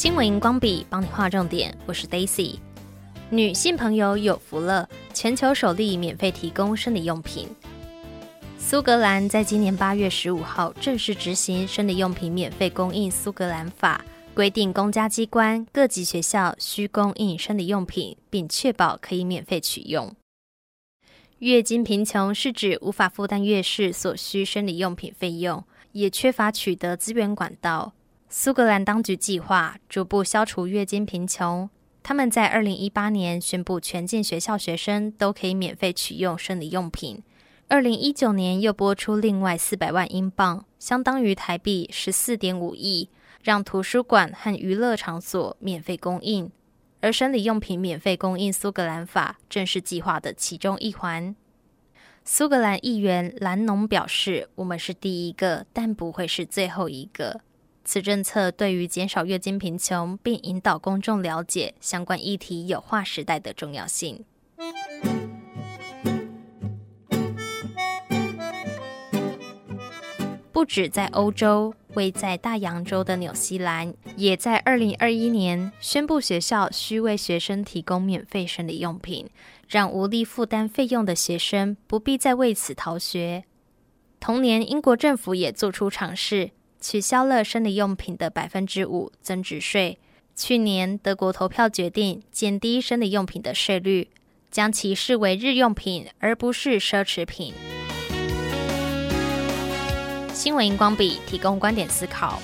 新闻荧光笔帮你画重点，我是 Daisy。女性朋友有福了，全球首例免费提供生理用品。苏格兰在今年八月十五号正式执行生理用品免费供应苏格兰法，规定公家机关、各级学校需供应生理用品，并确保可以免费取用。月经贫穷是指无法负担月事所需生理用品费用，也缺乏取得资源管道。苏格兰当局计划逐步消除月经贫穷，他们在二零一八年宣布全境学校学生都可以免费取用生理用品。二零一九年又拨出另外四百万英镑，相当于台币十四点五亿，让图书馆和娱乐场所免费供应。而生理用品免费供应苏格兰法正是计划的其中一环。苏格兰议员兰农表示：“我们是第一个，但不会是最后一个。此政策对于减少月经贫穷，并引导公众了解相关议题有划时代的重要性。”不止在欧洲。位在大洋洲的纽西兰，也在二零二一年宣布学校需为学生提供免费生理用品，让无力负担费用的学生不必再为此逃学。同年，英国政府也做出尝试，取消了生理用品的百分之五增值税。去年，德国投票决定减低生理用品的税率，将其视为日用品，而不是奢侈品。新闻荧光笔提供观点思考。